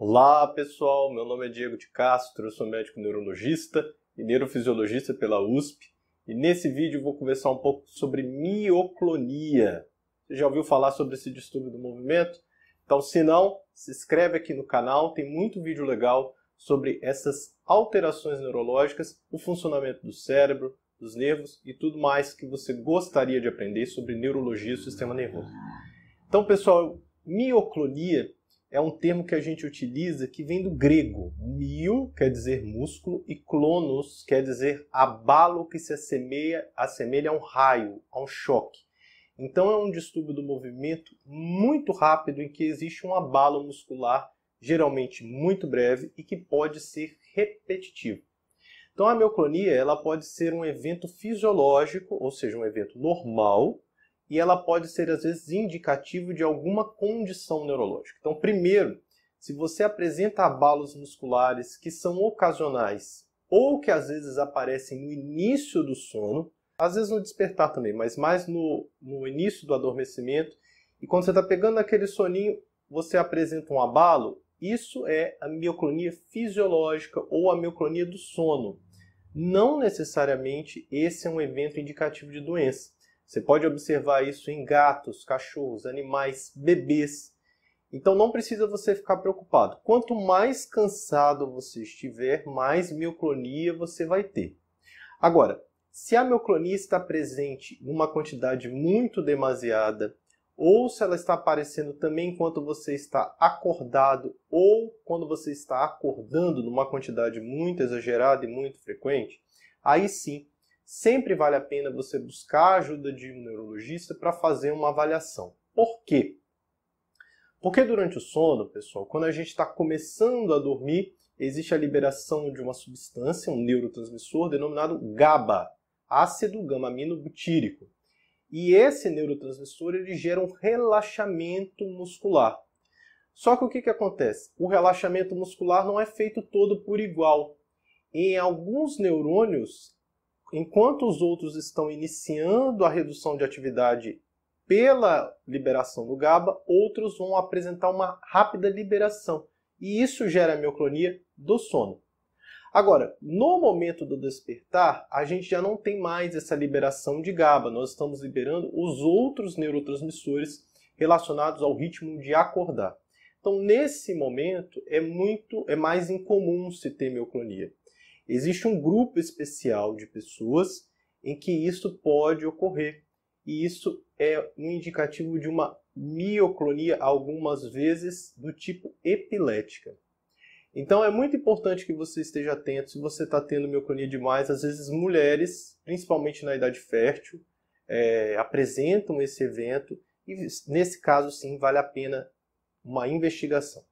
Olá pessoal, meu nome é Diego de Castro, sou médico neurologista e neurofisiologista pela USP e nesse vídeo vou conversar um pouco sobre mioclonia. Você já ouviu falar sobre esse distúrbio do movimento? Então, se não, se inscreve aqui no canal, tem muito vídeo legal sobre essas alterações neurológicas, o funcionamento do cérebro, dos nervos e tudo mais que você gostaria de aprender sobre neurologia e sistema nervoso. Então, pessoal, mioclonia é um termo que a gente utiliza que vem do grego. Mio quer dizer músculo e clonos quer dizer abalo que se assemelha, assemelha a um raio, a um choque. Então é um distúrbio do movimento muito rápido em que existe um abalo muscular, geralmente muito breve e que pode ser repetitivo. Então a mioclonia ela pode ser um evento fisiológico, ou seja, um evento normal, e ela pode ser às vezes indicativo de alguma condição neurológica. Então, primeiro, se você apresenta abalos musculares que são ocasionais ou que às vezes aparecem no início do sono, às vezes no despertar também, mas mais no, no início do adormecimento, e quando você está pegando aquele soninho, você apresenta um abalo, isso é a mioclonia fisiológica ou a mioclonia do sono. Não necessariamente esse é um evento indicativo de doença. Você pode observar isso em gatos, cachorros, animais, bebês. Então não precisa você ficar preocupado. Quanto mais cansado você estiver, mais mioclonia você vai ter. Agora, se a mioclonia está presente numa quantidade muito demasiada, ou se ela está aparecendo também enquanto você está acordado, ou quando você está acordando numa quantidade muito exagerada e muito frequente, aí sim sempre vale a pena você buscar a ajuda de um neurologista para fazer uma avaliação. Por quê? Porque durante o sono, pessoal, quando a gente está começando a dormir, existe a liberação de uma substância, um neurotransmissor denominado GABA, ácido gama-amino butírico. E esse neurotransmissor ele gera um relaxamento muscular. Só que o que, que acontece? O relaxamento muscular não é feito todo por igual. Em alguns neurônios, enquanto os outros estão iniciando a redução de atividade pela liberação do GABA, outros vão apresentar uma rápida liberação. E isso gera a mioclonia do sono. Agora, no momento do despertar, a gente já não tem mais essa liberação de GABA, nós estamos liberando os outros neurotransmissores relacionados ao ritmo de acordar. Então, nesse momento, é muito é mais incomum se ter mioclonia. Existe um grupo especial de pessoas em que isso pode ocorrer. E isso é um indicativo de uma mioclonia, algumas vezes do tipo epilética. Então é muito importante que você esteja atento se você está tendo mioclonia demais. Às vezes, mulheres, principalmente na idade fértil, é, apresentam esse evento e, nesse caso, sim, vale a pena uma investigação.